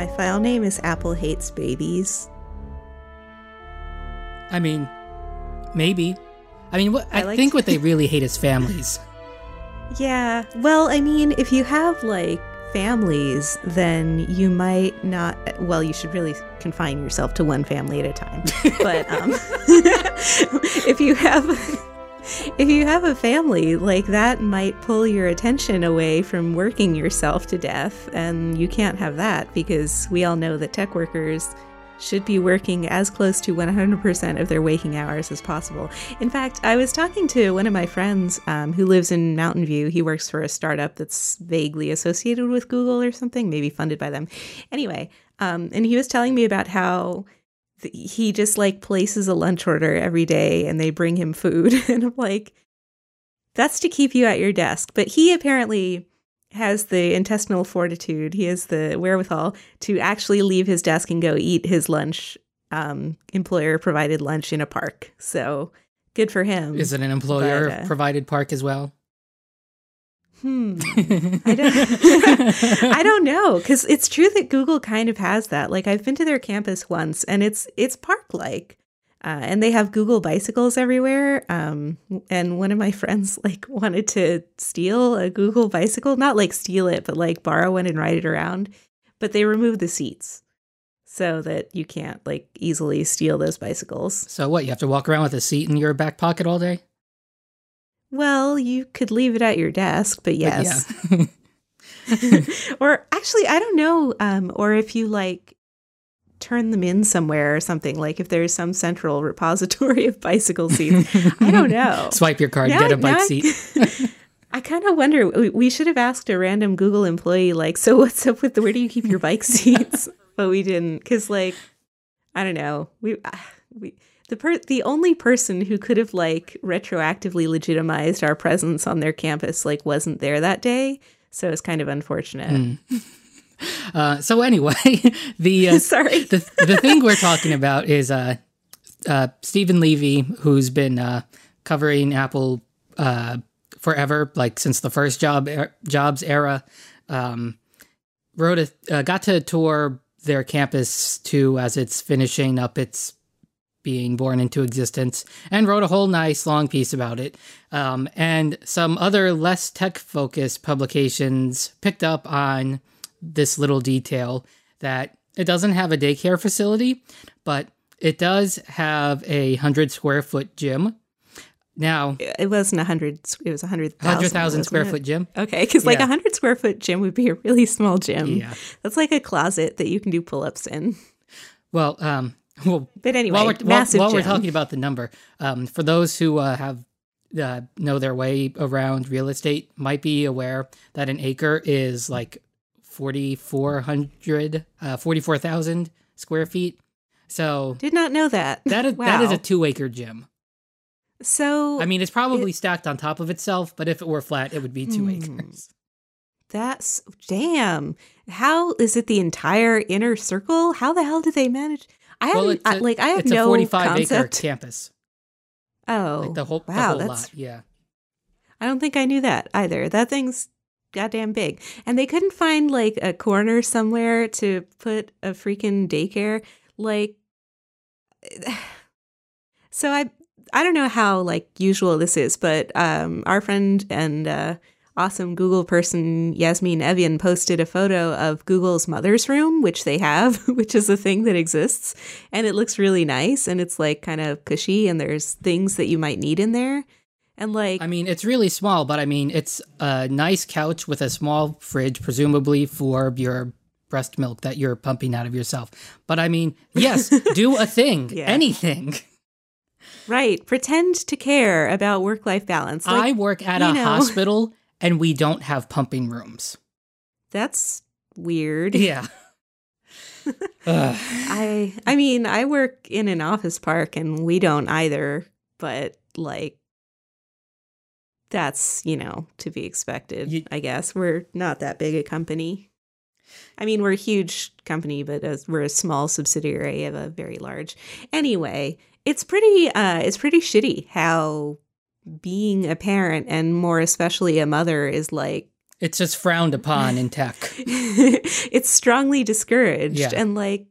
My file name is Apple Hates Babies. I mean, maybe. I mean, what, I, I think to- what they really hate is families. Yeah. Well, I mean, if you have like families, then you might not. Well, you should really confine yourself to one family at a time. but um, if you have. If you have a family, like that might pull your attention away from working yourself to death, and you can't have that because we all know that tech workers should be working as close to 100% of their waking hours as possible. In fact, I was talking to one of my friends um, who lives in Mountain View. He works for a startup that's vaguely associated with Google or something, maybe funded by them. Anyway, um, and he was telling me about how he just like places a lunch order every day and they bring him food. and I'm like, that's to keep you at your desk. But he apparently has the intestinal fortitude, he has the wherewithal to actually leave his desk and go eat his lunch, um, employer provided lunch in a park. So good for him. Is it an employer But, uh, provided park as well? Hmm. I don't. I don't know because it's true that Google kind of has that. Like I've been to their campus once, and it's it's park like, uh, and they have Google bicycles everywhere. Um, and one of my friends like wanted to steal a Google bicycle, not like steal it, but like borrow one and ride it around. But they removed the seats so that you can't like easily steal those bicycles. So what? You have to walk around with a seat in your back pocket all day? Well, you could leave it at your desk, but But yes. yeah. or actually, I don't know. Um, or if you like turn them in somewhere or something, like if there's some central repository of bicycle seats. I don't know. Swipe your card, Now get a bike seat. I kind of wonder. We, should have asked a random Google employee, like, so what's up with the where do you keep your bike seats? but we didn't, because like, I don't know. We ah, we the per the only person who could have like retroactively legitimized our presence on their campus like wasn't there that day. So it's kind of unfortunate. Hmm. Uh, so anyway, the uh, Sorry. the the thing we're talking about is uh, uh, Steven Levy, who's been uh, covering Apple uh, forever, like since the first job er- jobs era. Um, wrote a uh, got to tour their campus too as it's finishing up its being born into existence and wrote a whole nice long piece about it. Um, and some other less tech focused publications picked up on this little detail that it doesn't have a daycare facility, but it does have a hundred square foot gym. Now, It wasn't a hundred. It was a hundred thousand. hundred thousand wasn't square it? foot gym. Okay, because like a hundred square foot gym would be a really small gym. Yeah. that's like a closet that you can do pull ups in. Well, um, well, But anyway, while we're, while, while we're talking about the number, um, for those who uh, have uh, know their way around real estate, might be aware that an acre is like 4,400, uh, 44,000 square feet. So Did not know that. that is, that is a two acre gym. so I mean, it's probably stacked on top of itself, but if it were flat, it would be two Hmm. acres. that's damn. How is it the entire inner circle? How the hell did they manage? I Well, a, like I have it's no a 45 acre campus. oh, Like the whole, the wow, whole that's lot. Yeah. I don't think I knew that either. That thing's goddamn big. And they couldn't find like a corner somewhere to put a freaking daycare. Like so I I don't know how like usual this is, but um our friend and uh awesome Google person Yasmin Evian posted a photo of Google's mother's room, which they have, which is a thing that exists, and it looks really nice and it's like kind of cushy and there's things that you might need in there. And like I mean, it's really small, but I mean, it's a nice couch with a small fridge, presumably for your breast milk that you're pumping out of yourself. But I mean, yes, do a thing, Yeah. anything. Right. Pretend to care about work life balance. Like, I work at a know. hospital and we don't have pumping rooms. that's weird. Yeah. I I mean, I work in an office park and we don't either, but like that's, you know, to be expected, You- I guess. We're not that big a company. I mean, we're a huge company, but as we're a small subsidiary of a very large. Anyway, it's pretty uh it's pretty shitty how being a parent and more especially a mother is like It's just frowned upon in tech. it's strongly discouraged Yeah. and like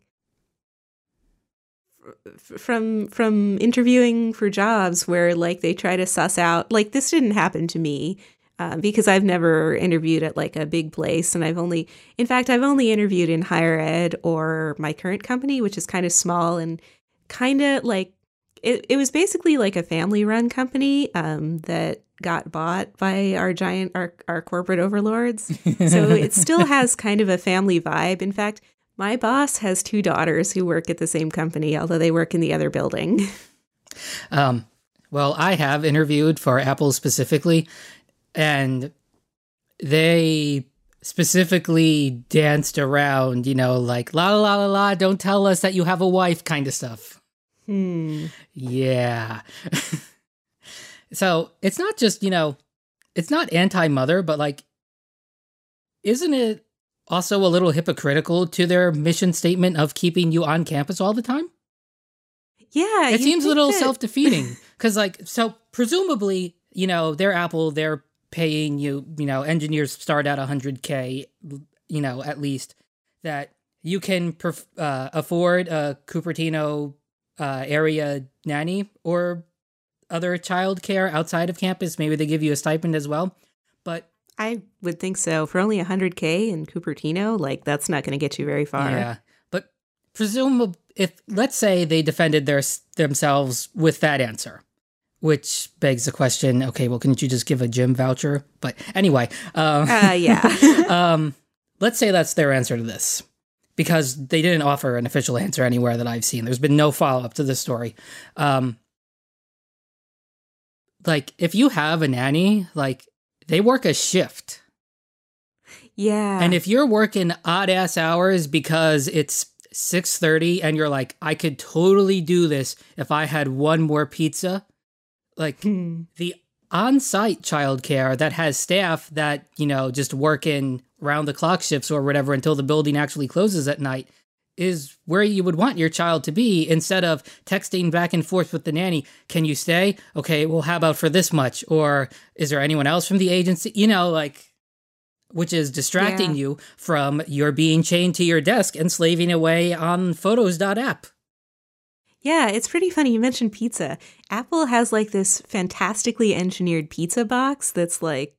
from from interviewing for jobs where like they try to suss out like this didn't happen to me uh, because I've never interviewed at like a big place and I've only in fact I've only interviewed in higher ed or my current company which is kind of small and kind of like it, it was basically like a family run company um, that got bought by our giant our, our corporate overlords. So it still has kind of a family vibe. In fact my boss has two daughters who work at the same company although they work in the other building. Um, well, I have interviewed for Apple specifically, and they specifically danced around, you know, like la la la la la, don't tell us that you have a wife kind of stuff. Hmm Yeah. so it's not just, you know, it's not anti mother, but like, isn't it also a little hypocritical to their mission statement of keeping you on campus all the time? yeah it seems a little that- self-defeating because like so presumably you know they're apple they're paying you you know engineers start at 100k you know at least that you can perf- uh, afford a cupertino uh, area nanny or other childcare outside of campus maybe they give you a stipend as well but I would think so. For only 100K in Cupertino, like that's not going to get you very far. Yeah, but presume if let's say they defended their themselves with that answer, which begs the question: Okay, well, couldn't you just give a gym voucher? But anyway, um, Uh, yeah. um, let's say that's their answer to this, because they didn't offer an official answer anywhere that I've seen. There's been no follow up to this story. Um, like, if you have a nanny, like they work a shift. yeah. And if you're working odd ass hours because it's 6:30 and you're like I could totally do this if I had one more pizza, like Hmm. the on-site childcare that has staff that, you know, just work in round the clock shifts or whatever until the building actually closes at night is where you would want your child to be instead of texting back and forth with the nanny. Can you stay? Okay, well, how about for this much? Or is there anyone else from the agency? You know, like, which is distracting Yeah. you from your being chained to your desk and slaving away on photos.app. Yeah, it's pretty funny. You mentioned pizza. Apple has like this fantastically engineered pizza box that's like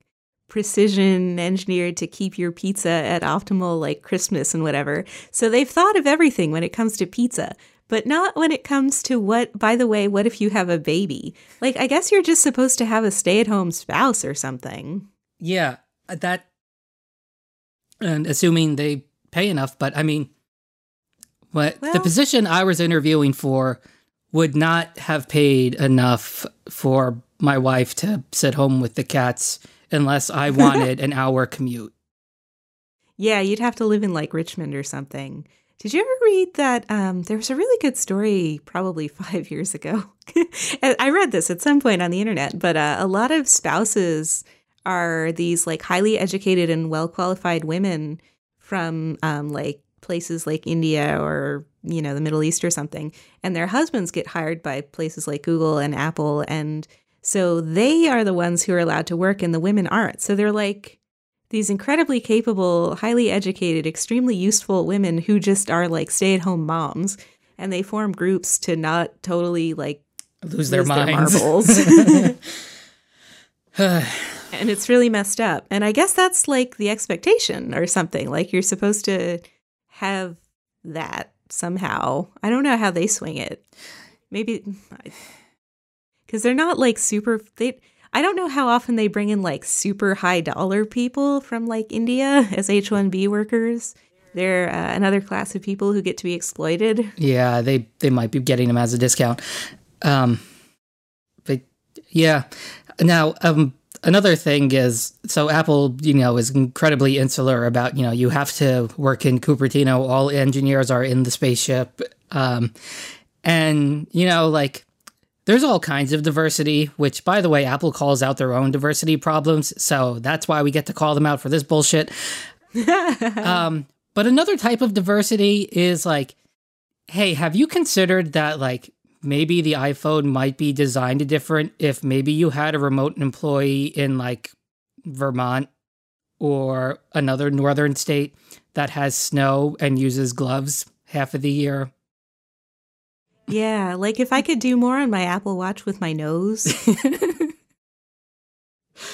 precision engineered to keep your pizza at optimal like Christmas and whatever. So they've thought of everything when it comes to pizza, but not when it comes to what, by the way, what if you have a baby? Like, I guess you're just supposed to have a stay at home spouse or something. Yeah, uh, that, and assuming they pay enough, but I mean, what the position I was interviewing for would not have paid enough for my wife to sit home with the cats unless I wanted an hour commute. Yeah, you'd have to live in like Richmond or something. Did you ever read that? Um, there was a really good story probably five years ago. I read this at some point on the internet, but uh, a lot of spouses are these like highly educated and well qualified women from um, like places like India or you know the Middle East or something, and their husbands get hired by places like Google and Apple, and so they are the ones who are allowed to work, and the women aren't. So they're like these incredibly capable, highly educated, extremely useful women who just are like stay at home moms, and they form groups to not totally like Lose their lose minds. marbles. and it's really messed up. And I guess that's like the expectation or something. Like you're supposed to have that somehow. I don't know how they swing it. Maybe because they're not like super. They I don't know how often they bring in like super high dollar people from like India as H one B workers. They're uh, another class of people who get to be exploited. Yeah, they they might be getting them as a discount. Um, but yeah. Now, um, another thing is so Apple, you know, is incredibly insular about you know you have to work in Cupertino. All engineers are in the spaceship, um, and you know, like there's all kinds of diversity. Which, by the way, Apple calls out their own diversity problems, so that's why we get to call them out for this bullshit. um, but another type of diversity is like, hey, have you considered that like maybe the iPhone might be designed different if maybe you had a remote employee in like Vermont or another northern state that has snow and uses gloves half of the year. Yeah, like if I could do more on my Apple Watch with my nose.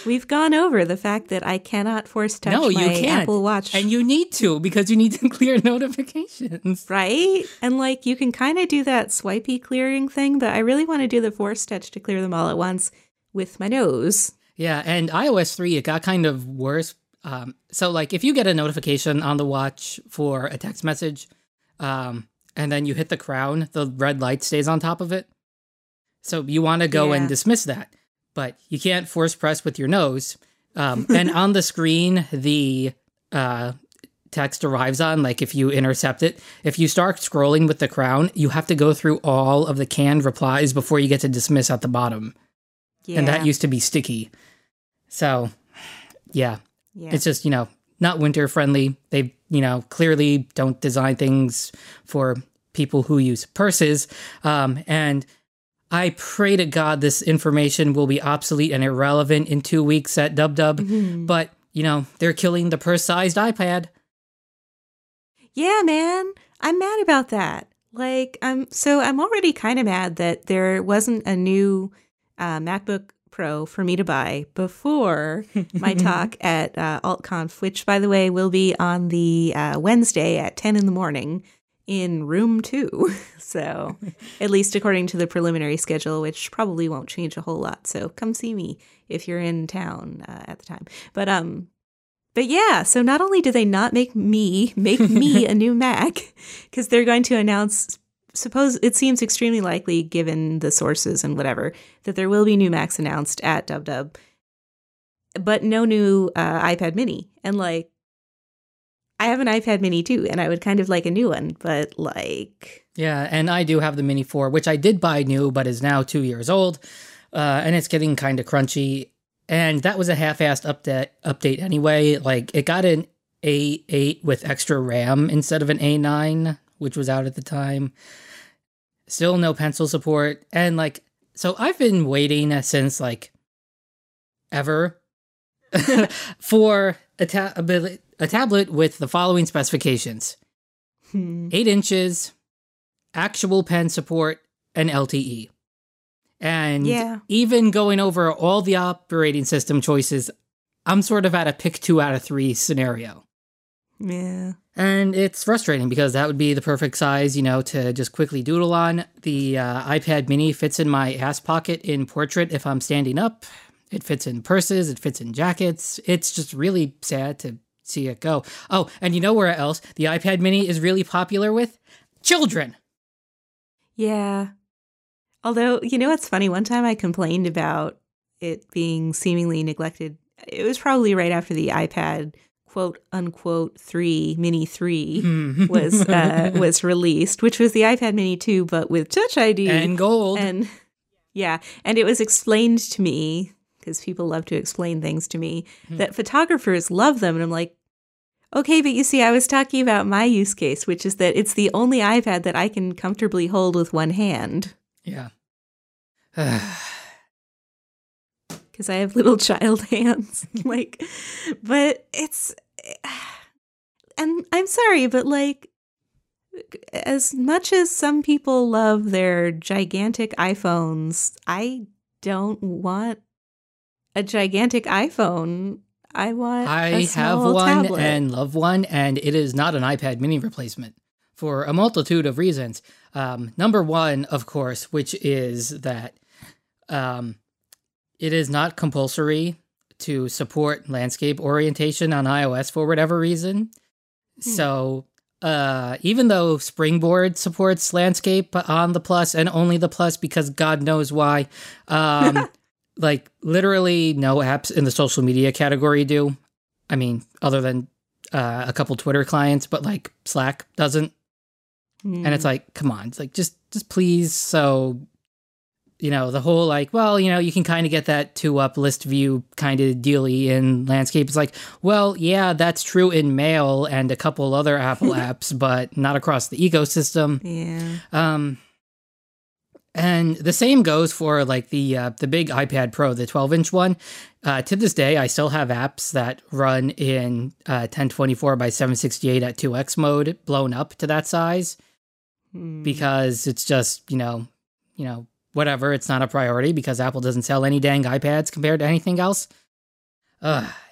We've gone over the fact that I cannot force touch No, you my can't. Apple Watch. and you need to because you need to clear notifications. right? And like you can kind of do that swipey clearing thing, but I really want to do the force touch to clear them all at once with my nose. Yeah, and iOS 3, it got kind of worse. Um, so, like, if you get a notification on the watch for a text message, um, and then you hit the crown, the red light stays on top of it. So, you want to go and dismiss that, but you can't force press with your nose. Um, and on the screen, the uh, text arrives on, like, if you intercept it. If you start scrolling with the crown, you have to go through all of the canned replies before you get to dismiss at the bottom Yeah. and that used to be sticky. So, yeah, yeah. it's just you know not winter friendly. They you know clearly don't design things for people who use purses. Um, and I pray to God this information will be obsolete and irrelevant in two weeks at Dub Dub. Mhm. But you know they're killing the purse-sized iPad. Yeah, man. I'm mad about that. Like, I'm so I'm already kind of mad that there wasn't a new uh, MacBook Pro for me to buy before my talk at uh, AltConf, which, by the way, will be on the uh, Wednesday at 10 in the morning in room two. so, at least according to the preliminary schedule, which probably won't change a whole lot. So, come see me if you're in town uh, at the time. But um, but yeah, so not only do they not make me make me a new Mac because they're going to announce suppose it seems extremely likely given the sources and whatever that there will be new Macs announced at DubDub but no new uh, iPad mini and like I have an iPad mini too and I would kind of like a new one but like Yeah, and I do have the Mini 4, which I did buy new, but is now two years old, uh, and it's getting kind of crunchy. And that was a half-assed update. Update anyway. Like it got an A8 with extra RAM instead of an A9, which was out at the time. Still no pencil support, and like so, I've been waiting since like ever for a, ta- a tablet with the following specifications hmm. 8 inches, actual pen support, and LTE. And Yeah. even going over all the operating system choices, I'm sort of at a pick two out of three scenario. Yeah And it's frustrating because that would be the perfect size, you know, to just quickly doodle on. The uh, iPad mini fits in my ass pocket in portrait if I'm standing up. It fits in purses, it fits in jackets. It's just really sad to see it go. Oh, and you know where else the iPad mini is really popular with? Children. Yeah. Although, you know what's funny? One time I complained about it being seemingly neglected. It was probably right after the iPad quote unquote 3 mini 3 was uh, was released, which was the iPad mini 2 but with touch ID. and gold. And yeah, and it was explained to me because people love to explain things to me Hmm. that photographers love them and I'm like Okay, but you see, I was talking about my use case, which is that it's the only iPad that I can comfortably hold with one hand yeah. because I have little child hands. like, but it's, and I'm sorry, but like, as much as some people love their gigantic iPhones, I don't want a gigantic iPhone. I want. I have one tablet. and love one, and it is not an iPad mini replacement for a multitude of reasons. Um, number one, of course, which is that um, it is not compulsory to support landscape orientation on iOS for whatever reason. So, uh, even though Springboard supports landscape on the Plus and only the Plus because God knows why, um, like literally no apps in the social media category do. I mean, other than uh, a couple Twitter clients, but like Slack doesn't. And it's like, come on, it's like just just please. So, you know, the whole like, well, you know, you can kind of get that two up list view kind of dealy in landscape. It's like, well, yeah, that's true in Mail and a couple other Apple apps, but not across the ecosystem. yeah. Um, And the same goes for like the uh, the big iPad Pro, the 12 inch one. Uh, to this day, I still have apps that run in uh, 1024 by 768 at 2x mode, blown up to that size, Hmm. because it's just you know, you know, whatever. It's not a priority because Apple doesn't sell any dang iPads compared to anything else.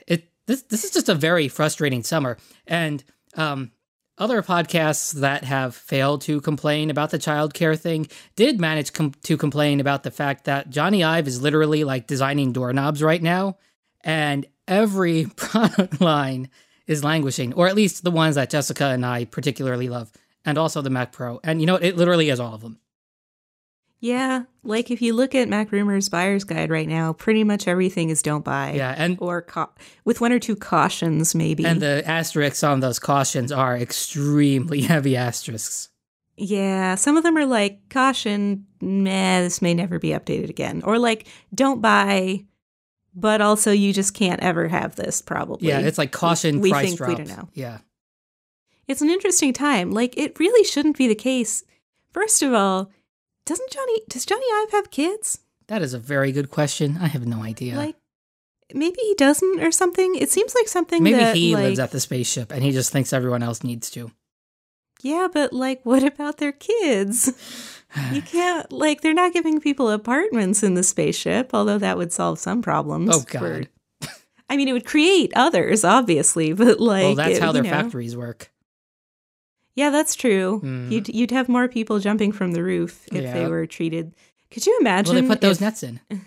It this this is just a very frustrating summer, and um, other podcasts that have failed to complain about the childcare thing did manage com- to complain about the fact that Jony Ive is literally like designing doorknobs right now, and every product line is languishing, or at least the ones that Jessica and I particularly love, and also the Mac Pro. And you know, it literally is all of them. Yeah, like if you look at MacRumors Buyer's Guide right now, pretty much everything is don't buy. Yeah, and Or ca- with one or two cautions, maybe. and the asterisks on those cautions are extremely heavy asterisks. yeah, some of them are like, caution, meh, this may never be updated again. Or like, don't buy, but also you just can't ever have this, probably. Yeah, it's like caution we price think drop. we don't know. Yeah. It's an interesting time. Like, it really shouldn't be the case. First of all, doesn't Jony, does Jony Ive have kids? That is a very good question. I have no idea. Like, maybe he doesn't or something. It seems like something Maybe that, he like, lives at the spaceship and he just thinks everyone else needs to. Yeah, but like, what about their kids? You can't, like, they're not giving people apartments in the spaceship, although that would solve some problems. Oh for- god. I mean, it would create others, obviously, but like, well, that's it- how their know. factories work. Yeah, that's true. Mhm. You'd you'd have more people jumping from the roof if they were treated. Could you imagine? Well, they put those if- nets in.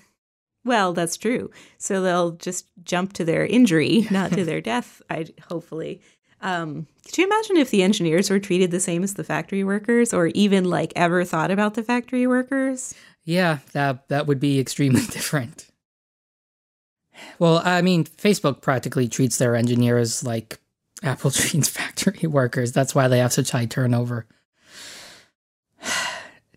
Well, that's true. So they'll just jump to their injury, not to their death. I hopefully. Um, could you imagine if the engineers were treated the same as the factory workers, or even like ever thought about the factory workers? Yeah, that that would be extremely different. Well, I mean, Facebook practically treats their engineers like Apple treats factory workers. That's why they have such high turnover.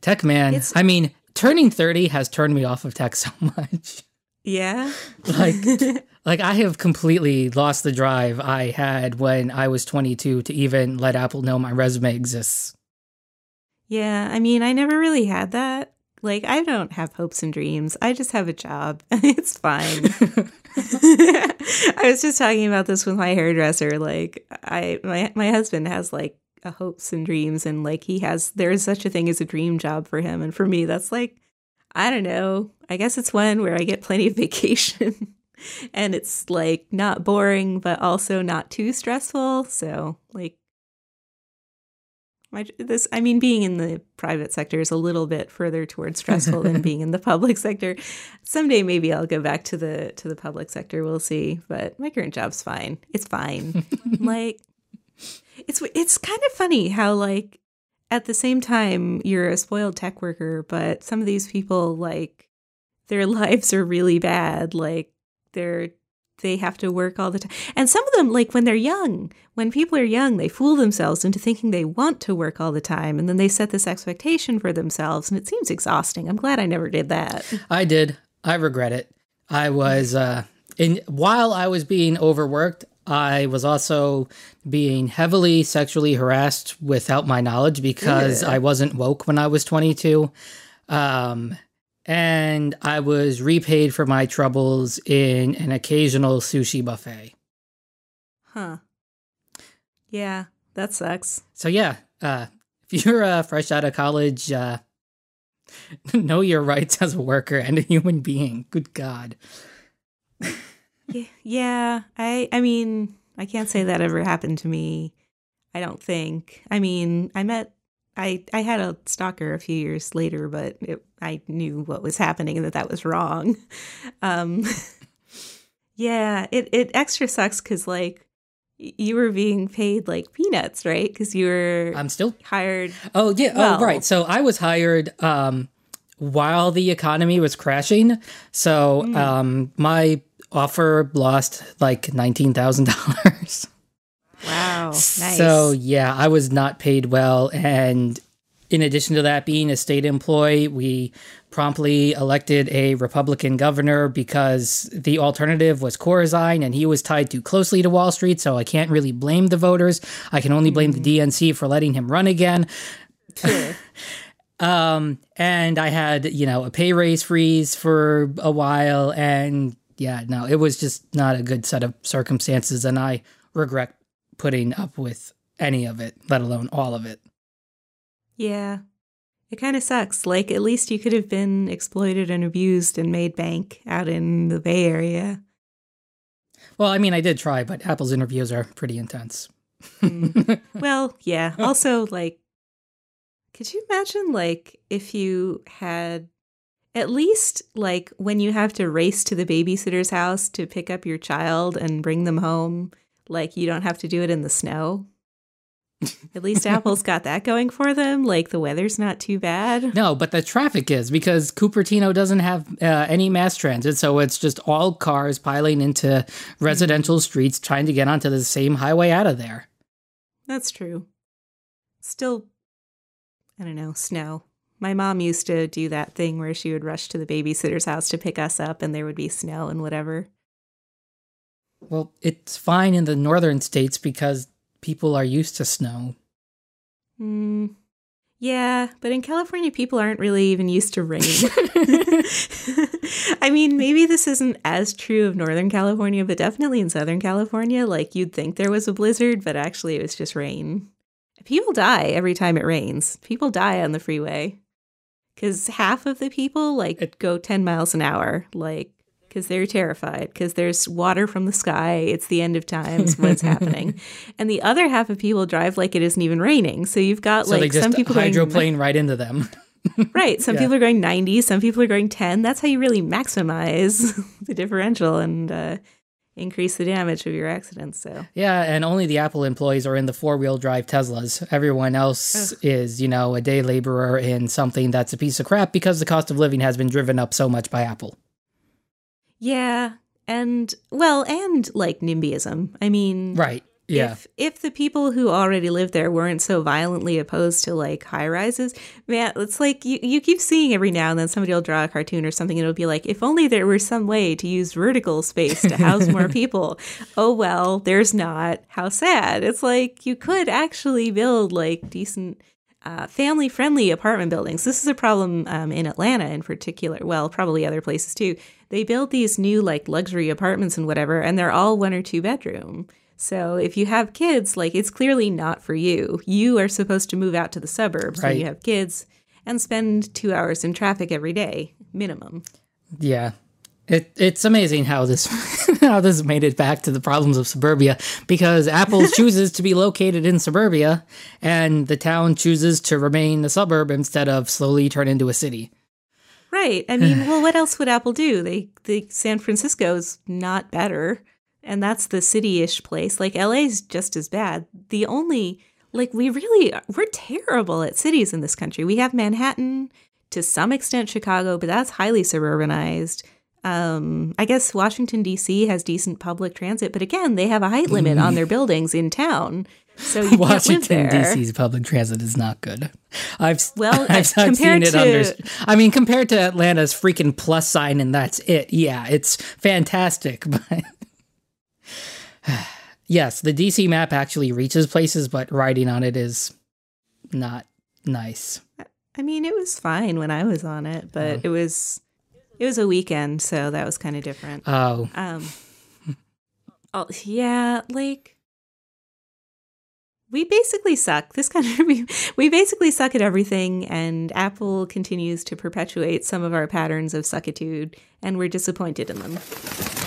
Tech man, It's- I mean, turning 30 has turned me off of tech so much. Yeah. Like like I have completely lost the drive I had when I was 22 to even let Apple know my resume exists. yeah. I mean, I never really had that. Like, I don't have hopes and dreams. I just have a job. it's fine. I was just talking about this with my hairdresser. Like, I my my husband has like a hopes and dreams, and like he has there is such a thing as a dream job for him, and for me, that's like I don't know. I guess it's one where I get plenty of vacation, and it's like not boring, but also not too stressful. So like. My, this, I mean, being in the private sector is a little bit further towards stressful than being in the public sector. Someday, maybe I'll go back to the to the public sector. We'll see. But my current job's fine. It's fine. like, it's it's kind of funny how like at the same time you're a spoiled tech worker, but some of these people like their lives are really bad. Like they're they have to work all the time. And some of them, like when they're young, when people are young, they fool themselves into thinking they want to work all the time. And then they set this expectation for themselves. And it seems exhausting. I'm glad I never did that. I did. I regret it. I was uh in while I was being overworked, I was also being heavily sexually harassed without my knowledge because Ew. I wasn't woke when I was 22. Um and I was repaid for my troubles in an occasional sushi buffet. Huh. Yeah, that sucks. So yeah, uh if you're uh, fresh out of college, uh know your rights as a worker and a human being. Good god. Yeah, yeah. I I mean, I can't say that ever happened to me. I don't think. I mean, I met I I had a stalker a few years later, but it, I knew what was happening and that that was wrong. Um Yeah, it it extra sucks cuz like you were being paid like peanuts, right? Cuz you were I'm still hired Oh yeah. Well- oh right. So I was hired um, while the economy was crashing. So Hmm. um, my offer lost like nineteen thousand dollars. Wow. Nice. So yeah, I was not paid well, and in addition to that, being a state employee, we promptly elected a Republican governor because the alternative was Corzine, and he was tied too closely to Wall Street. So I can't really blame the voters. I can only blame the DNC for letting him run again. Sure. Um, and I had, you know, a pay raise freeze for a while. And yeah, no, it was just not a good set of circumstances. And I regret putting up with any of it, let alone all of it. Yeah. It kind of sucks. Like, at least you could have been exploited and abused and made bank out in the Bay Area. Well, I mean, I did try, but Apple's interviews are pretty intense. Mm. well, yeah. Also, like, could you imagine, like, if you had at least, like, when you have to race to the babysitter's house to pick up your child and bring them home, like, you don't have to do it in the snow? At least Apple's got that going for them. Like the weather's not too bad. No, but the traffic is because Cupertino doesn't have uh, any mass transit, so it's just all cars piling into residential mm-hmm. streets trying to get onto the same highway out of there. That's true. Still, I don't know, snow. My mom used to do that thing where she would rush to the babysitter's house to pick us up, and there would be snow and whatever. Well, it's fine in the northern states because people are used to snow. Hmm. Yeah, but in California, people aren't really even used to rain. I mean, maybe this isn't as true of Northern California, but definitely in Southern California, like you'd think there was a blizzard, but actually it was just rain. People die every time it rains. People die on the freeway because half of the people like go 10 miles an hour. Like, because they're terrified because there's water from the sky. It's the end of times. What's happening? And the other half of people drive like it isn't even raining. So you've got so like some people hydroplane going, right into them. right. Some yeah. people are going 90. Some people are going 10. That's how you really maximize the differential and uh, increase the damage of your accidents. So yeah, and only the Apple employees are in the four wheel drive Teslas. Everyone else Ugh. is, you know, a day laborer in something that's a piece of crap because the cost of living has been driven up so much by Apple. Yeah. And well, and like NIMBYism. I mean, right. Yeah. If, if the people who already live there weren't so violently opposed to like high rises, man, it's like you, you keep seeing every now and then somebody will draw a cartoon or something and it'll be like, if only there were some way to use vertical space to house more people. oh, well, there's not. How sad. It's like you could actually build like decent uh, family friendly apartment buildings. This is a problem um, in Atlanta in particular. Well, probably other places too. They build these new like luxury apartments and whatever, and they're all one or two bedroom. So if you have kids, like it's clearly not for you. You are supposed to move out to the suburbs right. when you have kids and spend two hours in traffic every day, minimum. Yeah. It, it's amazing how this how this made it back to the problems of suburbia because Apple chooses to be located in suburbia and the town chooses to remain a suburb instead of slowly turn into a city. Right. I mean, well, what else would Apple do? They, the San Francisco's not better, and that's the city-ish place. Like LA's just as bad. The only like we really we're terrible at cities in this country. We have Manhattan, to some extent Chicago, but that's highly suburbanized. Um, I guess Washington D.C. has decent public transit, but again, they have a height limit on their buildings in town, so Washington D.C.'s public transit is not good. I've well, I've, I've seen it to, under. I mean, compared to Atlanta's freaking plus sign, and that's it. Yeah, it's fantastic, but yes, the DC map actually reaches places, but riding on it is not nice. I mean, it was fine when I was on it, but oh. it was it was a weekend, so that was kind of different. Oh. Um. oh yeah, like we basically suck. This country, we, basically suck at everything, and Apple continues to perpetuate some of our patterns of suckitude, and we're disappointed in them.